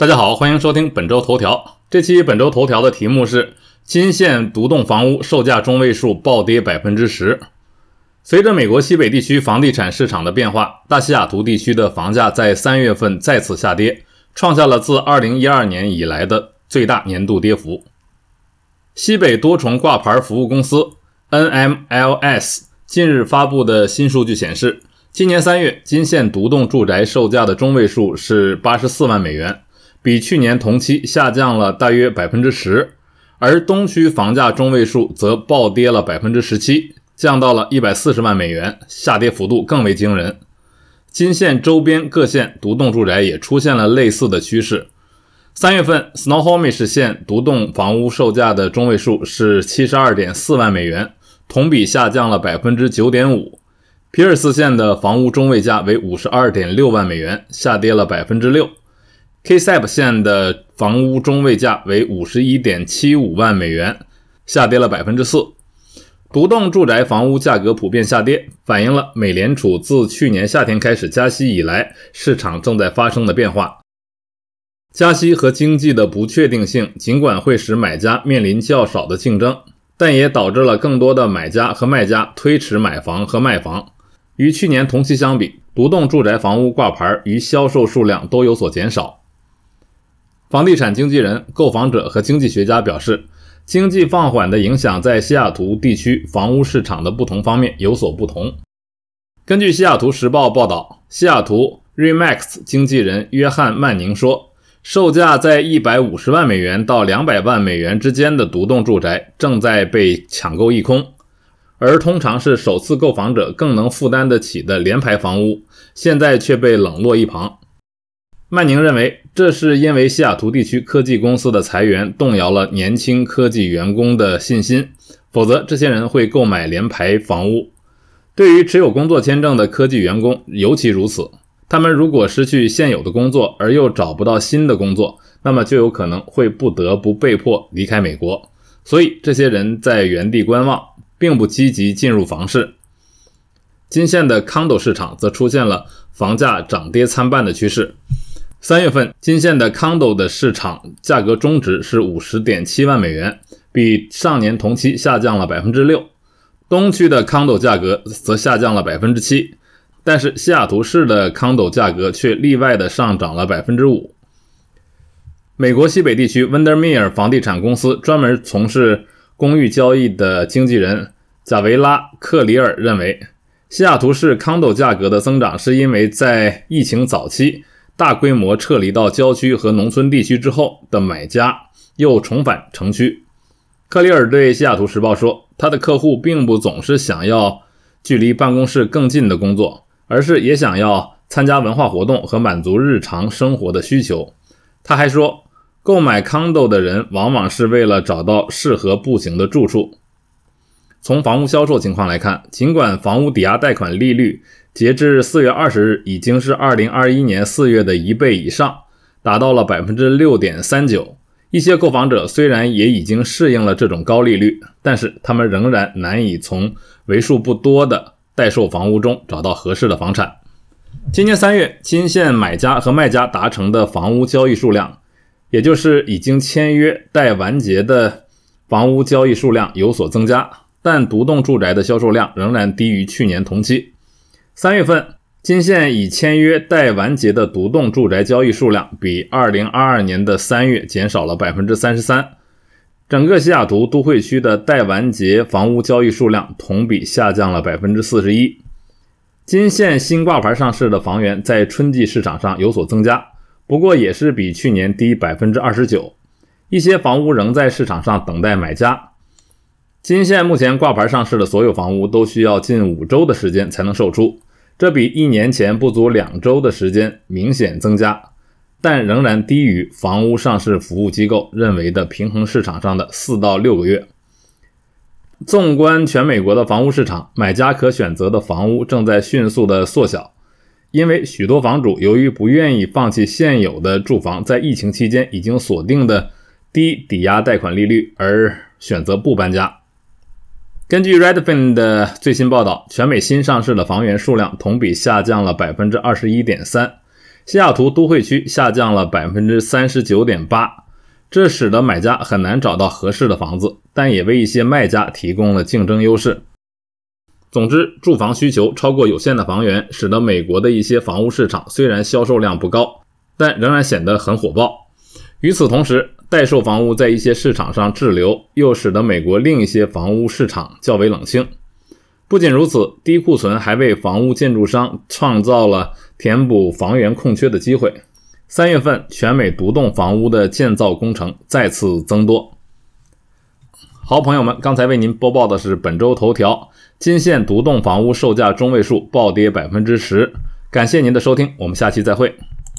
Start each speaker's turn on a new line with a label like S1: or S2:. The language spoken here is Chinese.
S1: 大家好，欢迎收听本周头条。这期本周头条的题目是：金县独栋房屋售价中位数暴跌百分之十。随着美国西北地区房地产市场的变化，大西雅图地区的房价在三月份再次下跌，创下了自二零一二年以来的最大年度跌幅。西北多重挂牌服务公司 NMLS 近日发布的新数据显示，今年三月金县独栋住宅售价的中位数是八十四万美元。比去年同期下降了大约百分之十，而东区房价中位数则暴跌了百分之十七，降到了一百四十万美元，下跌幅度更为惊人。金县周边各县独栋住宅也出现了类似的趋势。三月份，Snohomish 县独栋房屋售价的中位数是七十二点四万美元，同比下降了百分之九点五。皮尔斯县的房屋中位价为五十二点六万美元，下跌了百分之六。Ksep 县的房屋中位价为五十一点七五万美元，下跌了百分之四。独栋住宅房屋价格普遍下跌，反映了美联储自去年夏天开始加息以来，市场正在发生的变化。加息和经济的不确定性，尽管会使买家面临较少的竞争，但也导致了更多的买家和卖家推迟买房和卖房。与去年同期相比，独栋住宅房屋挂牌与销售数量都有所减少。房地产经纪人、购房者和经济学家表示，经济放缓的影响在西雅图地区房屋市场的不同方面有所不同。根据《西雅图时报》报道，西雅图 Remax 经纪人约翰·曼宁说，售价在一百五十万美元到两百万美元之间的独栋住宅正在被抢购一空，而通常是首次购房者更能负担得起的联排房屋，现在却被冷落一旁。曼宁认为，这是因为西雅图地区科技公司的裁员动摇了年轻科技员工的信心，否则这些人会购买联排房屋。对于持有工作签证的科技员工尤其如此，他们如果失去现有的工作而又找不到新的工作，那么就有可能会不得不被迫离开美国。所以，这些人在原地观望，并不积极进入房市。金县的 condo 市场则出现了房价涨跌参半的趋势。三月份，金县的 condo 的市场价格中值是五十点七万美元，比上年同期下降了百分之六。东区的 condo 价格则下降了百分之七，但是西雅图市的 condo 价格却例外的上涨了百分之五。美国西北地区 Windermere 房地产公司专门从事公寓交易的经纪人贾维拉·克里尔认为，西雅图市 condo 价格的增长是因为在疫情早期。大规模撤离到郊区和农村地区之后的买家又重返城区。克里尔对西雅图时报说：“他的客户并不总是想要距离办公室更近的工作，而是也想要参加文化活动和满足日常生活的需求。”他还说：“购买 condo 的人往往是为了找到适合步行的住处。”从房屋销售情况来看，尽管房屋抵押贷款利率截至四月二十日已经是二零二一年四月的一倍以上，达到了百分之六点三九。一些购房者虽然也已经适应了这种高利率，但是他们仍然难以从为数不多的待售房屋中找到合适的房产。今年三月，金县买家和卖家达成的房屋交易数量，也就是已经签约待完结的房屋交易数量有所增加。但独栋住宅的销售量仍然低于去年同期。三月份，金县已签约待完结的独栋住宅交易数量比二零二二年的三月减少了百分之三十三。整个西雅图都会区的待完结房屋交易数量同比下降了百分之四十一。金县新挂牌上市的房源在春季市场上有所增加，不过也是比去年低百分之二十九。一些房屋仍在市场上等待买家。金县目前挂牌上市的所有房屋都需要近五周的时间才能售出，这比一年前不足两周的时间明显增加，但仍然低于房屋上市服务机构认为的平衡市场上的四到六个月。纵观全美国的房屋市场，买家可选择的房屋正在迅速的缩小，因为许多房主由于不愿意放弃现有的住房在疫情期间已经锁定的低抵押贷款利率，而选择不搬家。根据 Redfin 的最新报道，全美新上市的房源数量同比下降了百分之二十一点三。西雅图都会区下降了百分之三十九点八，这使得买家很难找到合适的房子，但也为一些卖家提供了竞争优势。总之，住房需求超过有限的房源，使得美国的一些房屋市场虽然销售量不高，但仍然显得很火爆。与此同时，待售房屋在一些市场上滞留，又使得美国另一些房屋市场较为冷清。不仅如此，低库存还为房屋建筑商创造了填补房源空缺的机会。三月份，全美独栋房屋的建造工程再次增多。好，朋友们，刚才为您播报的是本周头条：金县独栋房屋售价中位数暴跌百分之十。感谢您的收听，我们下期再会。